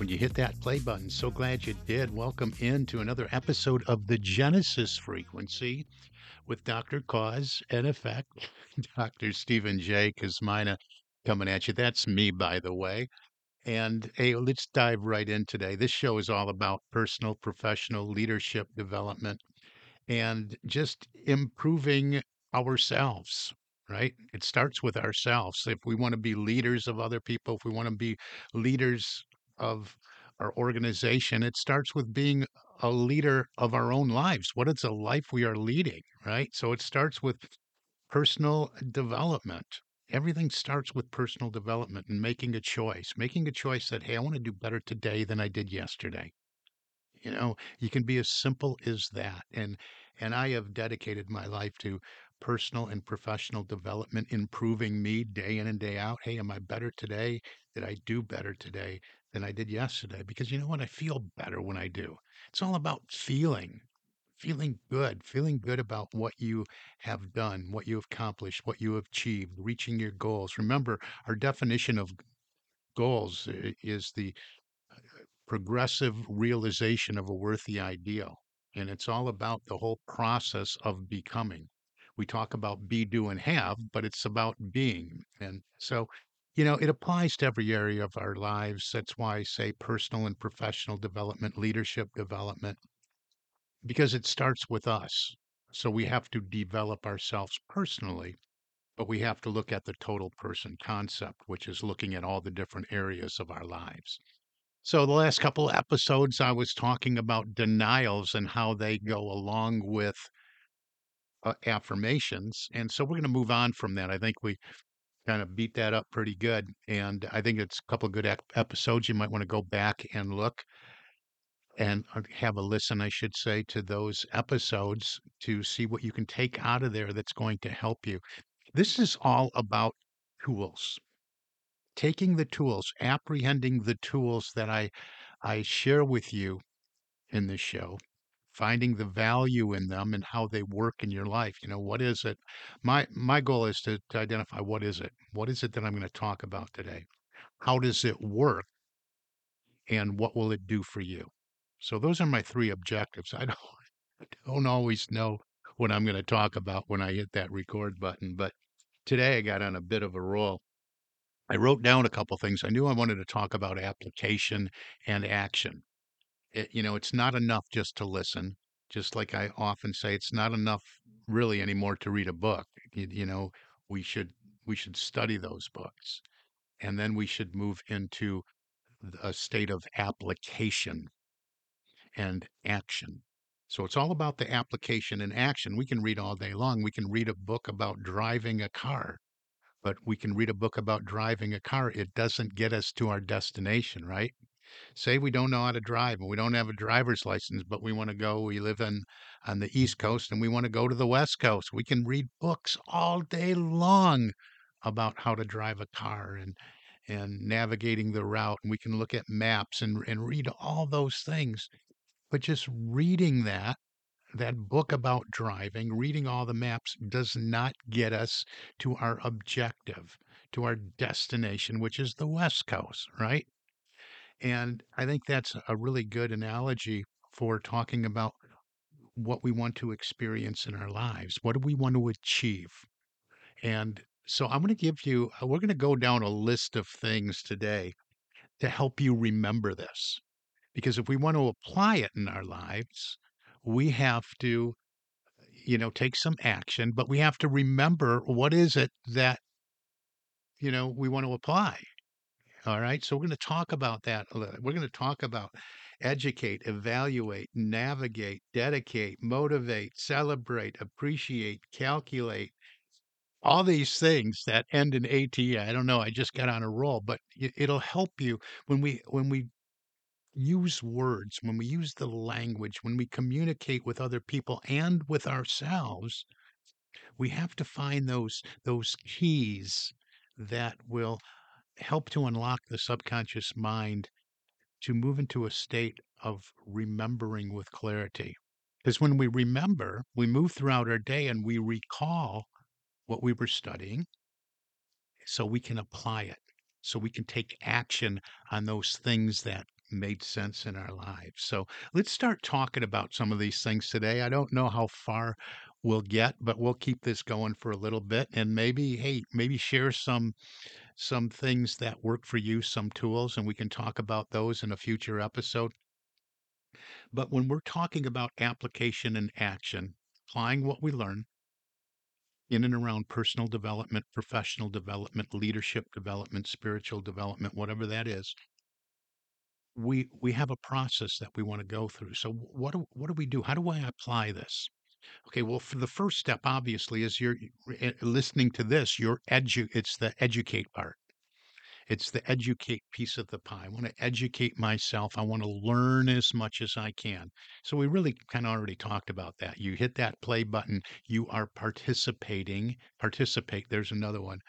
when you hit that play button. So glad you did. Welcome into another episode of the Genesis Frequency with Dr. Cause and Effect, Dr. Stephen J. Kosmyna coming at you. That's me, by the way. And hey, let's dive right in today. This show is all about personal, professional leadership development and just improving ourselves right? It starts with ourselves. If we want to be leaders of other people, if we want to be leaders of our organization, it starts with being a leader of our own lives. What is a life we are leading, right? So it starts with personal development. Everything starts with personal development and making a choice, making a choice that, hey, I want to do better today than I did yesterday. You know, you can be as simple as that. And and I have dedicated my life to personal and professional development, improving me day in and day out. Hey, am I better today? Did I do better today? Than I did yesterday because you know what? I feel better when I do. It's all about feeling, feeling good, feeling good about what you have done, what you have accomplished, what you have achieved, reaching your goals. Remember, our definition of goals is the uh, progressive realization of a worthy ideal. And it's all about the whole process of becoming. We talk about be, do, and have, but it's about being. And so you know, it applies to every area of our lives. That's why I say personal and professional development, leadership development, because it starts with us. So we have to develop ourselves personally, but we have to look at the total person concept, which is looking at all the different areas of our lives. So the last couple episodes, I was talking about denials and how they go along with uh, affirmations. And so we're going to move on from that. I think we kind of beat that up pretty good. And I think it's a couple of good ep- episodes. You might want to go back and look and uh, have a listen, I should say, to those episodes to see what you can take out of there that's going to help you. This is all about tools. Taking the tools, apprehending the tools that I I share with you in this show finding the value in them and how they work in your life. You know, what is it? My my goal is to, to identify what is it? What is it that I'm going to talk about today? How does it work? And what will it do for you? So those are my three objectives. I don't I don't always know what I'm going to talk about when I hit that record button, but today I got on a bit of a roll. I wrote down a couple things. I knew I wanted to talk about application and action it, you know, it's not enough just to listen. Just like I often say, it's not enough really anymore to read a book. You, you know, we should we should study those books, and then we should move into a state of application and action. So it's all about the application and action. We can read all day long. We can read a book about driving a car, but we can read a book about driving a car. It doesn't get us to our destination, right? Say we don't know how to drive and we don't have a driver's license, but we want to go, we live in on the East Coast and we want to go to the West Coast. We can read books all day long about how to drive a car and and navigating the route. And we can look at maps and, and read all those things. But just reading that, that book about driving, reading all the maps does not get us to our objective, to our destination, which is the West Coast, right? And I think that's a really good analogy for talking about what we want to experience in our lives. What do we want to achieve? And so I'm going to give you, uh, we're going to go down a list of things today to help you remember this. Because if we want to apply it in our lives, we have to, you know, take some action, but we have to remember what is it that, you know, we want to apply. All right. So we're going to talk about that. a little. We're going to talk about educate, evaluate, navigate, dedicate, motivate, celebrate, appreciate, calculate, all these things that end in AT. I don't know. I just got on a roll, but it, it'll help you when we when we use words, when we use the language, when we communicate with other people and with ourselves, we have to find those those keys that will help to unlock the subconscious mind to move into a state of remembering with clarity. Because when we remember, we move throughout our day and we recall what we were studying so we can apply it, so we can take action on those things that made sense in our lives. So let's start talking about some of these things today. I don't know how far we'll get, but we'll keep this going for a little bit and maybe hey, maybe share some some things that work for you, some tools and we can talk about those in a future episode. But when we're talking about application and action, applying what we learn in and around personal development, professional development, leadership development, spiritual development, whatever that is, we we have a process that we want to go through. So what do what do we do? How do I apply this? Okay, well, for the first step, obviously, is you're eh, listening to this. You're edu. It's the educate part. It's the educate piece of the pie. I want to educate myself. I want to learn as much as I can. So we really kind of already talked about that. You hit that play button. You are participating. Participate. There's another one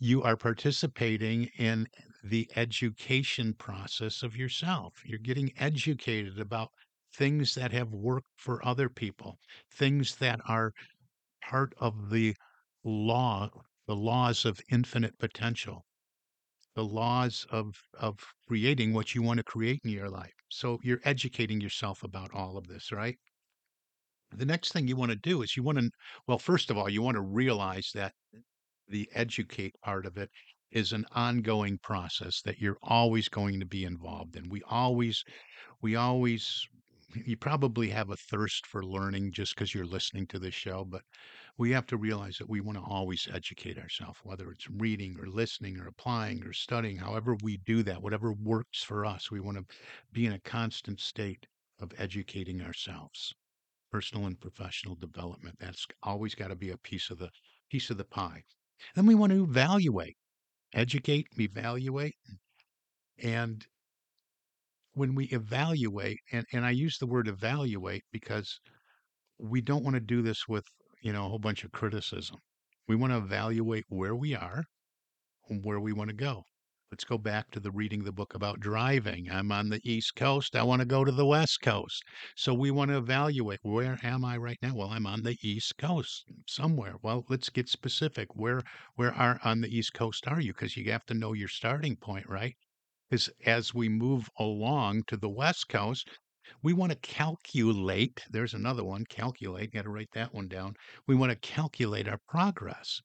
you are participating in the education process of yourself. You're getting educated about things that have worked for other people, things that are part of the law, the laws of infinite potential, the laws of of creating what you want to create in your life. So you're educating yourself about all of this, right? The next thing you want to do is you want to, well, first of all, you want to realize that the educate part of it is an ongoing process that you're always going to be involved in. We always, we always, you probably have a thirst for learning just because you're listening to this show, but we have to realize that we want to always educate ourselves, whether it's reading or listening or applying or studying, however we do that, whatever works for us, we want to be in a constant state of educating ourselves. Personal and professional development. That's always got to be a piece of the piece of the pie. Then we want to evaluate, educate, evaluate. And when we evaluate, and, and I use the word evaluate because we don't want to do this with, you know, a whole bunch of criticism. We want to evaluate where we are and where we want to go. Let's go back to the reading the book about driving. I'm on the East Coast. I want to go to the West Coast. So we want to evaluate where am I right now? Well, I'm on the East Coast somewhere. Well, let's get specific. Where where are on the East Coast are you? Because you have to know your starting point, right? Because as we move along to the West Coast, we want to calculate. There's another one, calculate. Got to write that one down. We want to calculate our progress.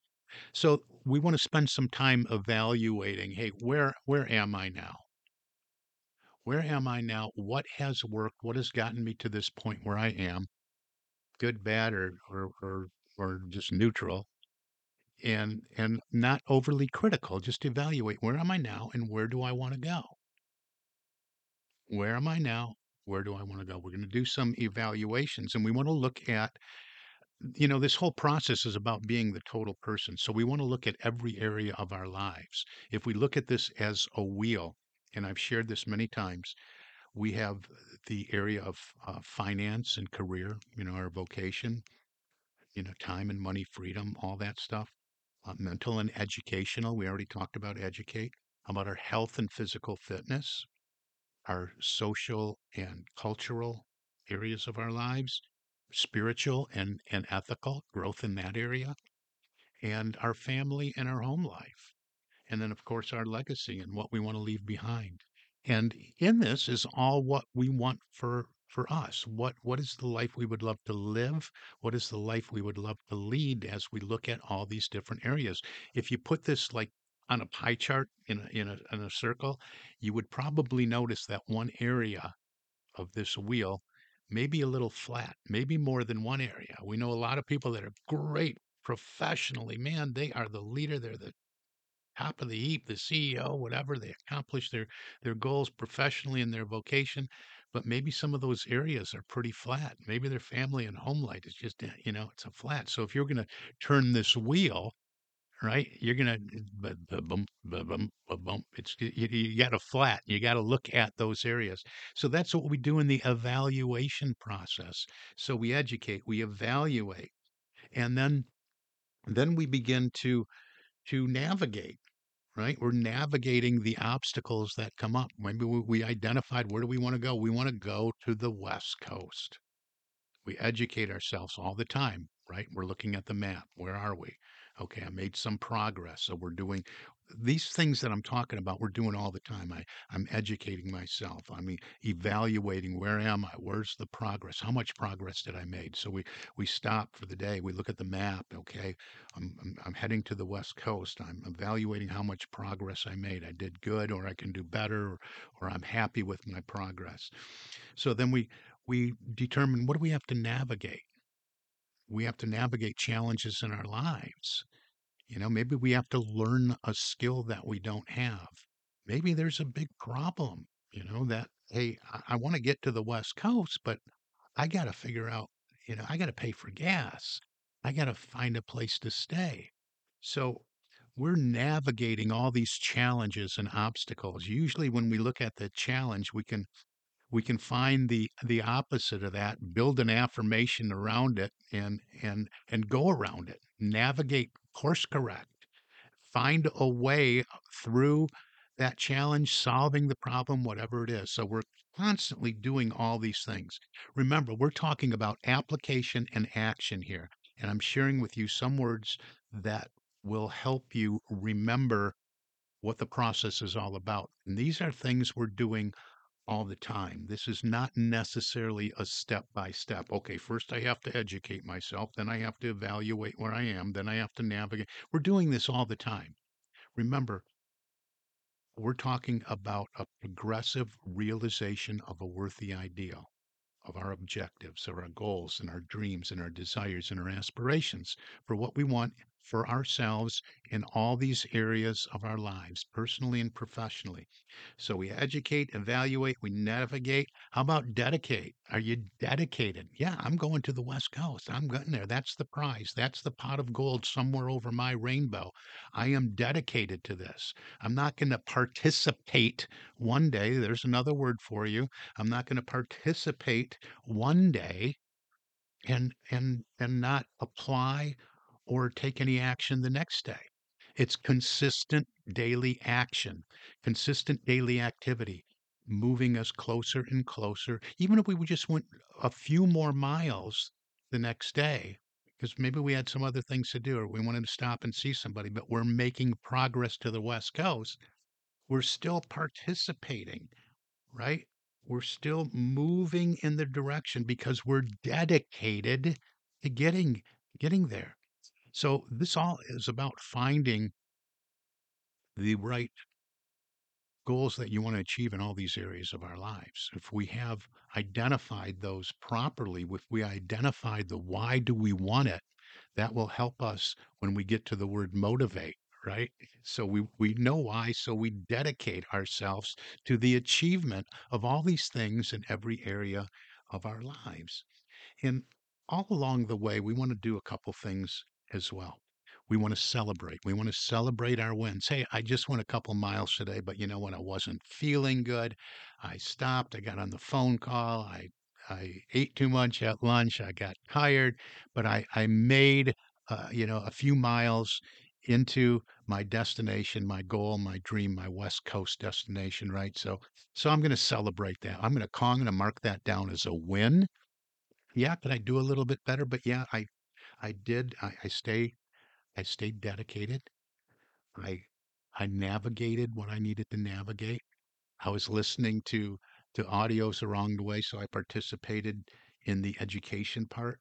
So we want to spend some time evaluating, hey, where where am I now? Where am I now? What has worked? What has gotten me to this point where I am? Good, bad, or or or, or just neutral. And and not overly critical. Just evaluate where am I now and where do I want to go? Where am I now? Where do I want to go? We're going to do some evaluations and we want to look at you know, this whole process is about being the total person. So we want to look at every area of our lives. If we look at this as a wheel, and I've shared this many times, we have the area of uh, finance and career, you know, our vocation, you know, time and money, freedom, all that stuff. Uh, mental and educational. We already talked about educate. About our health and physical fitness, our social and cultural areas of our lives, spiritual and, and ethical growth in that area, and our family and our home life. And then, of course, our legacy and what we want to leave behind. And in this is all what we want for for us. What what is the life we would love to live? What is the life we would love to lead as we look at all these different areas? If you put this like on a pie chart in a, in a, in a circle, you would probably notice that one area of this wheel maybe a little flat, maybe more than one area. We know a lot of people that are great professionally. Man, they are the leader. They're the top of the heap, the CEO, whatever. They accomplish their their goals professionally in their vocation, but maybe some of those areas are pretty flat. Maybe their family and home life is just, eh, you know, it's a flat. So if you're going to turn this wheel, right, you're going to bump, bump, bump. It's you, you got a flat. You got to look at those areas. So that's what we do in the evaluation process. So we educate, we evaluate, and then then we begin to to navigate right? We're navigating the obstacles that come up. Maybe we, identified where do we want to go? We want to go to the West Coast. We educate ourselves all the time, right? We're looking at the map. Where are we? Okay, I made some progress. So we're doing these things that I'm talking about, we're doing all the time. I, I'm educating myself. I'm evaluating where am I? Where's the progress? How much progress did I make? So we, we stop for the day. We look at the map. Okay, I'm, I'm, I'm heading to the West Coast. I'm evaluating how much progress I made. I did good, or I can do better, or, or I'm happy with my progress. So then we we determine what do we have to navigate. We have to navigate challenges in our lives. You know, maybe we have to learn a skill that we don't have. Maybe there's a big problem, you know, that, hey, I, I want to get to the West Coast, but I got to figure out, you know, I got to pay for gas. I got to find a place to stay. So we're navigating all these challenges and obstacles. Usually, when we look at the challenge, we can we can find the the opposite of that build an affirmation around it and and and go around it navigate course correct. Find a way through that challenge solving the problem whatever it is. So we're constantly doing all these things. Remember we're talking about application and action here and i'm sharing with you some words that will help you remember what the process is all about. And these are things we're doing all the time. This is not necessarily a step by step. Okay, first I have to educate myself, then I have to evaluate where I am, then I have to navigate. We're doing this all the time. Remember, we're talking about a progressive realization of a worthy ideal, of our objectives, of our goals, and our dreams, and our desires, and our aspirations for what we want for ourselves in all these areas of our lives, personally and professionally. So we educate, evaluate, we navigate. How about dedicate? Are you dedicated? Yeah, I'm going to the West Coast. I'm getting there. That's the prize. That's the pot of gold somewhere over my rainbow. I am dedicated to this. I'm not going to participate one day. There's another word for you. I'm not going to participate one day and and and not apply or take any action the next day. It's consistent daily action, consistent daily activity, moving us closer and closer. Even if we just went a few more miles the next day, because maybe we had some other things to do or we wanted to stop and see somebody, but we're making progress to the West Coast, we're still participating, right? We're still moving in the direction because we're dedicated to getting getting there. So this all is about finding the right goals that you want to achieve in all these areas of our lives. If we have identified those properly, if we identified the why do we want it, that will help us when we get to the word motivate, right? So we, we know why, so we dedicate ourselves to the achievement of all these things in every area of our lives. And all along the way, we want to do a couple things as well. We want to celebrate. We want to celebrate our wins. Hey, I just went a couple miles today, but you know what? I wasn't feeling good. I stopped. I got on the phone call. I I ate too much at lunch. I got tired, but I I made uh, you know a few miles into my destination, my goal, my dream, my West Coast destination, right? So so I'm going to celebrate that. I'm going to. I'm going to mark that down as a win. Yeah, could I do a little bit better? But yeah, I I did. I, I stay. I stayed dedicated. I I navigated what I needed to navigate. I was listening to to audios along the way, so I participated in the education part.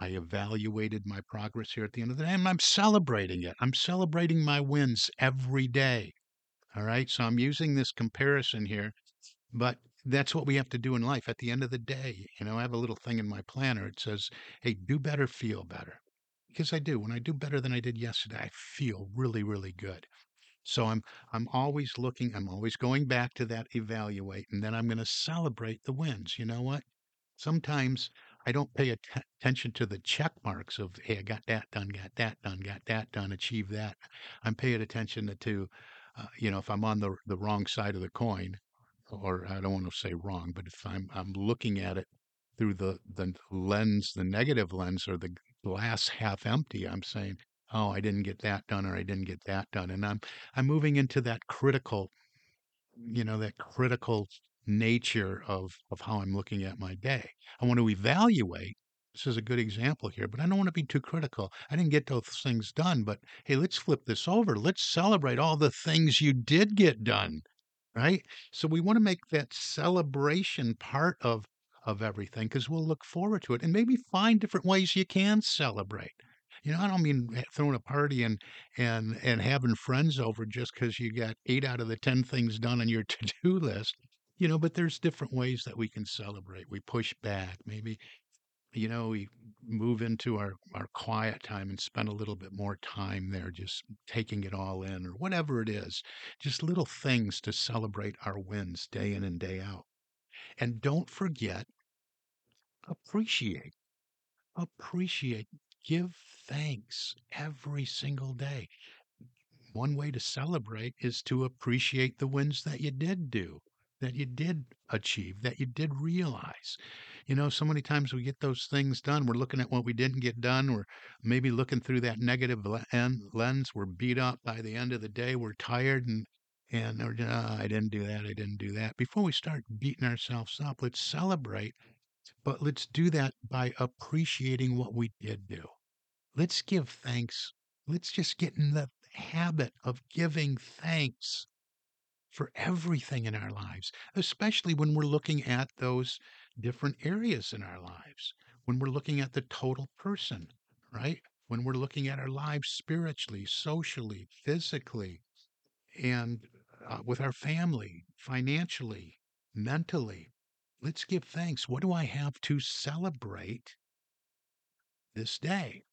I evaluated my progress here at the end of the day, and I'm celebrating it. I'm celebrating my wins every day. All right. So I'm using this comparison here, but that's what we have to do in life. At the end of the day, you know, I have a little thing in my planner. It says, "Hey, do better, feel better." Because I do. When I do better than I did yesterday, I feel really, really good. So I'm I'm always looking, I'm always going back to that evaluate, and then I'm going to celebrate the wins. You know what? Sometimes I don't pay atten- attention to the check marks of, hey, I got that done, got that done, got that done, achieve that. I'm paying attention to, uh, you know, if I'm on the the wrong side of the coin, or I don't want to say wrong, but if I'm I'm looking at it through the the lens, the negative lens, or the glass half empty, I'm saying, oh, I didn't get that done, or I didn't get that done, and I'm I'm moving into that critical you know, that critical nature of of how I'm looking at my day. I want to evaluate. This is a good example here, but I don't want to be too critical. I didn't get those things done, but hey, let's flip this over. Let's celebrate all the things you did get done, right? So we want to make that celebration part of of everything because we'll look forward to it and maybe find different ways you can celebrate. You know, I don't mean eh, throwing a party and and and having friends over just because you got eight out of the 10 things done on your to-do list. You know, but there's different ways that we can celebrate. We push back. Maybe, you know, we move into our our quiet time and spend a little bit more time there just taking it all in or whatever it is. Just little things to celebrate our wins day in and day out. And don't forget, appreciate. Appreciate. Give thanks every single day. one way to celebrate is to appreciate the wins that you did do, that you did achieve, that you did realize. You know, so many times we get those things done. We're looking at what we didn't get done. We're maybe looking through that negative lens. We're beat up by the end of the day. We're tired and and "Ah, I didn't do that. I didn't do that. Before we start beating ourselves up, let's celebrate, but let's do that by appreciating what we did do. Let's give thanks. Let's just get in the habit of giving thanks for everything in our lives, especially when we're looking at those different areas in our lives, when we're looking at the total person, right? When we're looking at our lives spiritually, socially, physically, and uh, with our family, financially, mentally. Let's give thanks. What do I have to celebrate this day?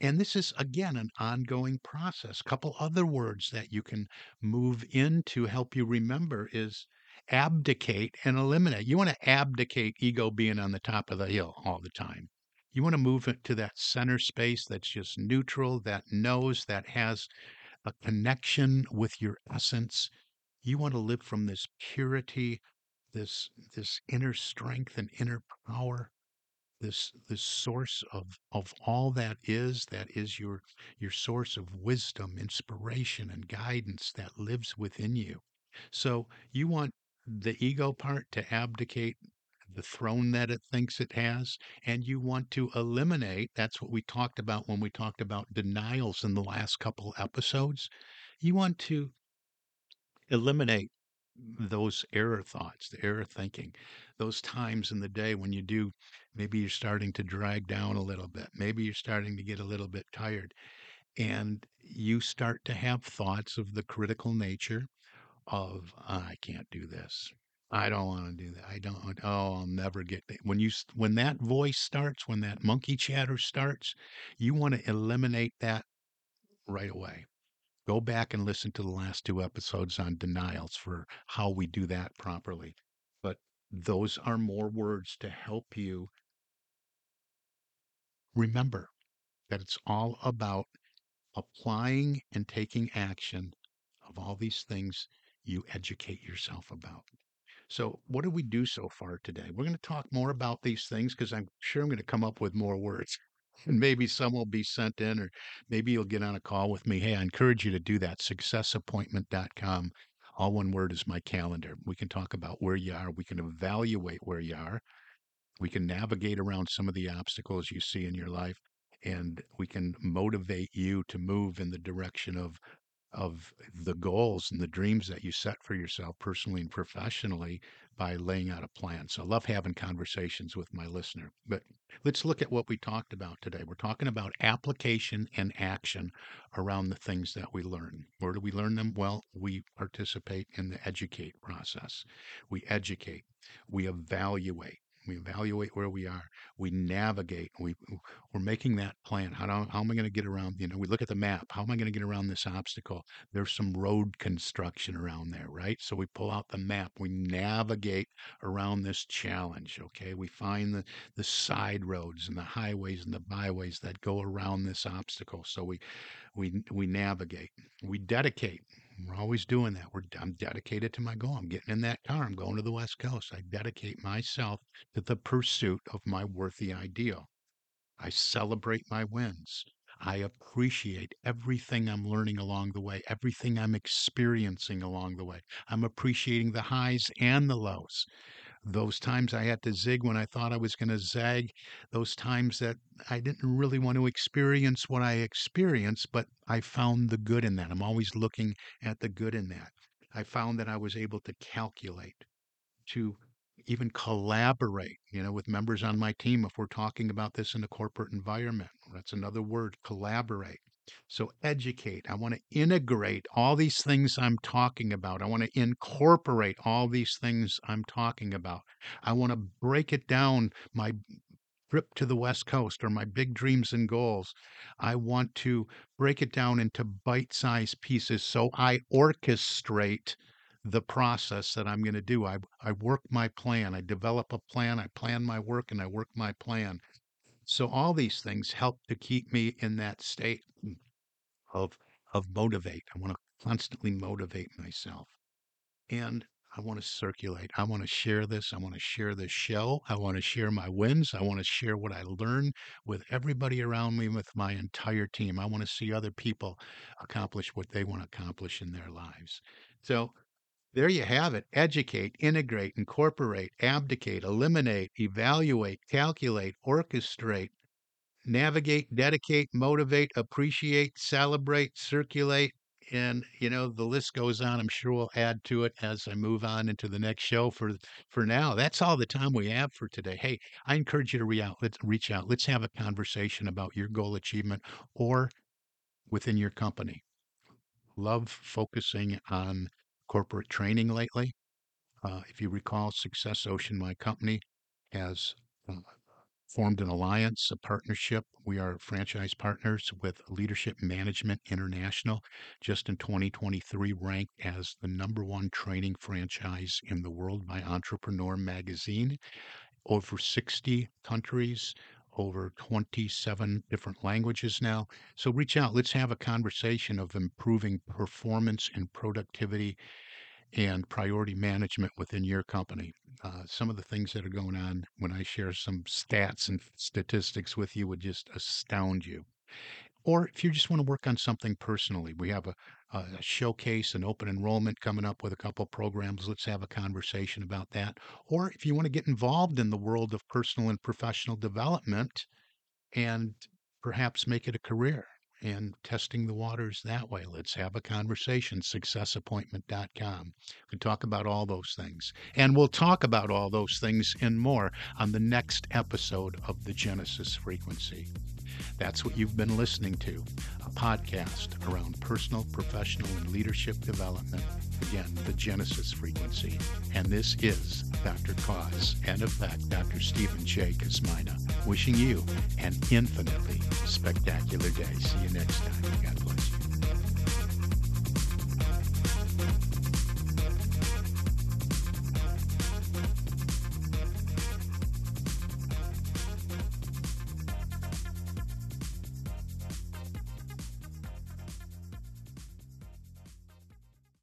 And this is again an ongoing process. A couple other words that you can move in to help you remember is abdicate and eliminate. You want to abdicate ego being on the top of the hill all the time. You want to move it to that center space that's just neutral, that knows, that has a connection with your essence. You want to live from this purity, this this inner strength and inner power this this source of of all that is that is your your source of wisdom inspiration and guidance that lives within you. So you want the ego part to abdicate the throne that it thinks it has and you want to eliminate that's what we talked about when we talked about denials in the last couple episodes you want to eliminate those error thoughts, the error thinking, those times in the day when you do, maybe you're starting to drag down a little bit, maybe you're starting to get a little bit tired, and you start to have thoughts of the critical nature of, "Ah, I can't do this. I don't want to do that. I don't, oh, I'll never get that. When you, when that voice starts, when that monkey chatter starts, you want to eliminate that right away. Go back and listen to the last two episodes on denials for how we do that properly. But those are more words to help you remember that it's all about applying and taking action of all these things you educate yourself about. So, what did we do so far today? We're going to talk more about these things because I'm sure I'm going to come up with more words. And maybe some will be sent in, or maybe you'll get on a call with me. Hey, I encourage you to do that. Successappointment.com. All one word is my calendar. We can talk about where you are. We can evaluate where you are. We can navigate around some of the obstacles you see in your life, and we can motivate you to move in the direction of of the goals and the dreams that you set for yourself personally and professionally by laying out a plan. So I love having conversations with my listener. But let's look at what we talked about today. We're talking about application and action around the things that we learn. Where do we learn them? Well, we participate in the educate process. We educate, we evaluate, we evaluate where we are. We navigate. We we're making that plan. How, do, how am I going to get around? You know, we look at the map. How am I going to get around this obstacle? There's some road construction around there, right? So we pull out the map. We navigate around this challenge. Okay, we find the the side roads and the highways and the byways that go around this obstacle. So we we we navigate. We dedicate. We're always doing that. We're, I'm dedicated to my goal. I'm getting in that car. I'm going to the West Coast. I dedicate myself to the pursuit of my worthy ideal. I celebrate my wins. I appreciate everything I'm learning along the way, everything I'm experiencing along the way. I'm appreciating the highs and the lows those times I had to zig when I thought I was going to zag, those times that I didn't really want to experience what I experienced, but I found the good in that. I'm always looking at the good in that. I found that I was able to calculate, to even collaborate, you know, with members on my team if we're talking about this in a corporate environment. That's another word, collaborate. So, educate. I want to integrate all these things I'm talking about. I want to incorporate all these things I'm talking about. I want to break it down, my trip to the West Coast or my big dreams and goals. I want to break it down into bite sized pieces so I orchestrate the process that I'm going to do. I, I work my plan. I develop a plan. I plan my work and I work my plan. So all these things help to keep me in that state of of motivate. I want to constantly motivate myself. And I want to circulate. I want to share this. I want to share this show. I want to share my wins. I want to share what I learn with everybody around me, with my entire team. I want to see other people accomplish what they want to accomplish in their lives. So there you have it. Educate, integrate, incorporate, abdicate, eliminate, evaluate, calculate, orchestrate, navigate, dedicate, motivate, appreciate, celebrate, circulate. And you know the list goes on. I'm sure we'll add to it as I move on into the next show. For for now, that's all the time we have for today. Hey, I encourage you to reach out. Let's reach out. Let's have a conversation about your goal achievement or within your company. Love focusing on corporate training lately. Uh, if you recall, Success Ocean, my company, has uh, formed an alliance, a partnership. We are franchise partners with Leadership Management International, just in 2023 ranked as the number one training franchise in the world by Entrepreneur Magazine. Over 60 countries, over 27 different languages now. So reach out. Let's have a conversation of improving performance and productivity and priority management within your company. Uh, some of the things that are going on when I share some stats and statistics with you would just astound you. Or if you just want to work on something personally, we have a, a showcase, an open enrollment coming up with a couple programs. Let's have a conversation about that. Or if you want to get involved in the world of personal and professional development and perhaps make it a career, and testing the waters that way. Let's have a conversation. Successappointment.com. We can talk about all those things. And we'll talk about all those things and more on the next episode of the Genesis Frequency. That's what you've been listening to a podcast around personal, professional, and leadership development. Again, the Genesis frequency. And this is Dr. Cause and Effect, Dr. Stephen J. Kosmyna, wishing you an infinitely spectacular day. See you next time. God bless.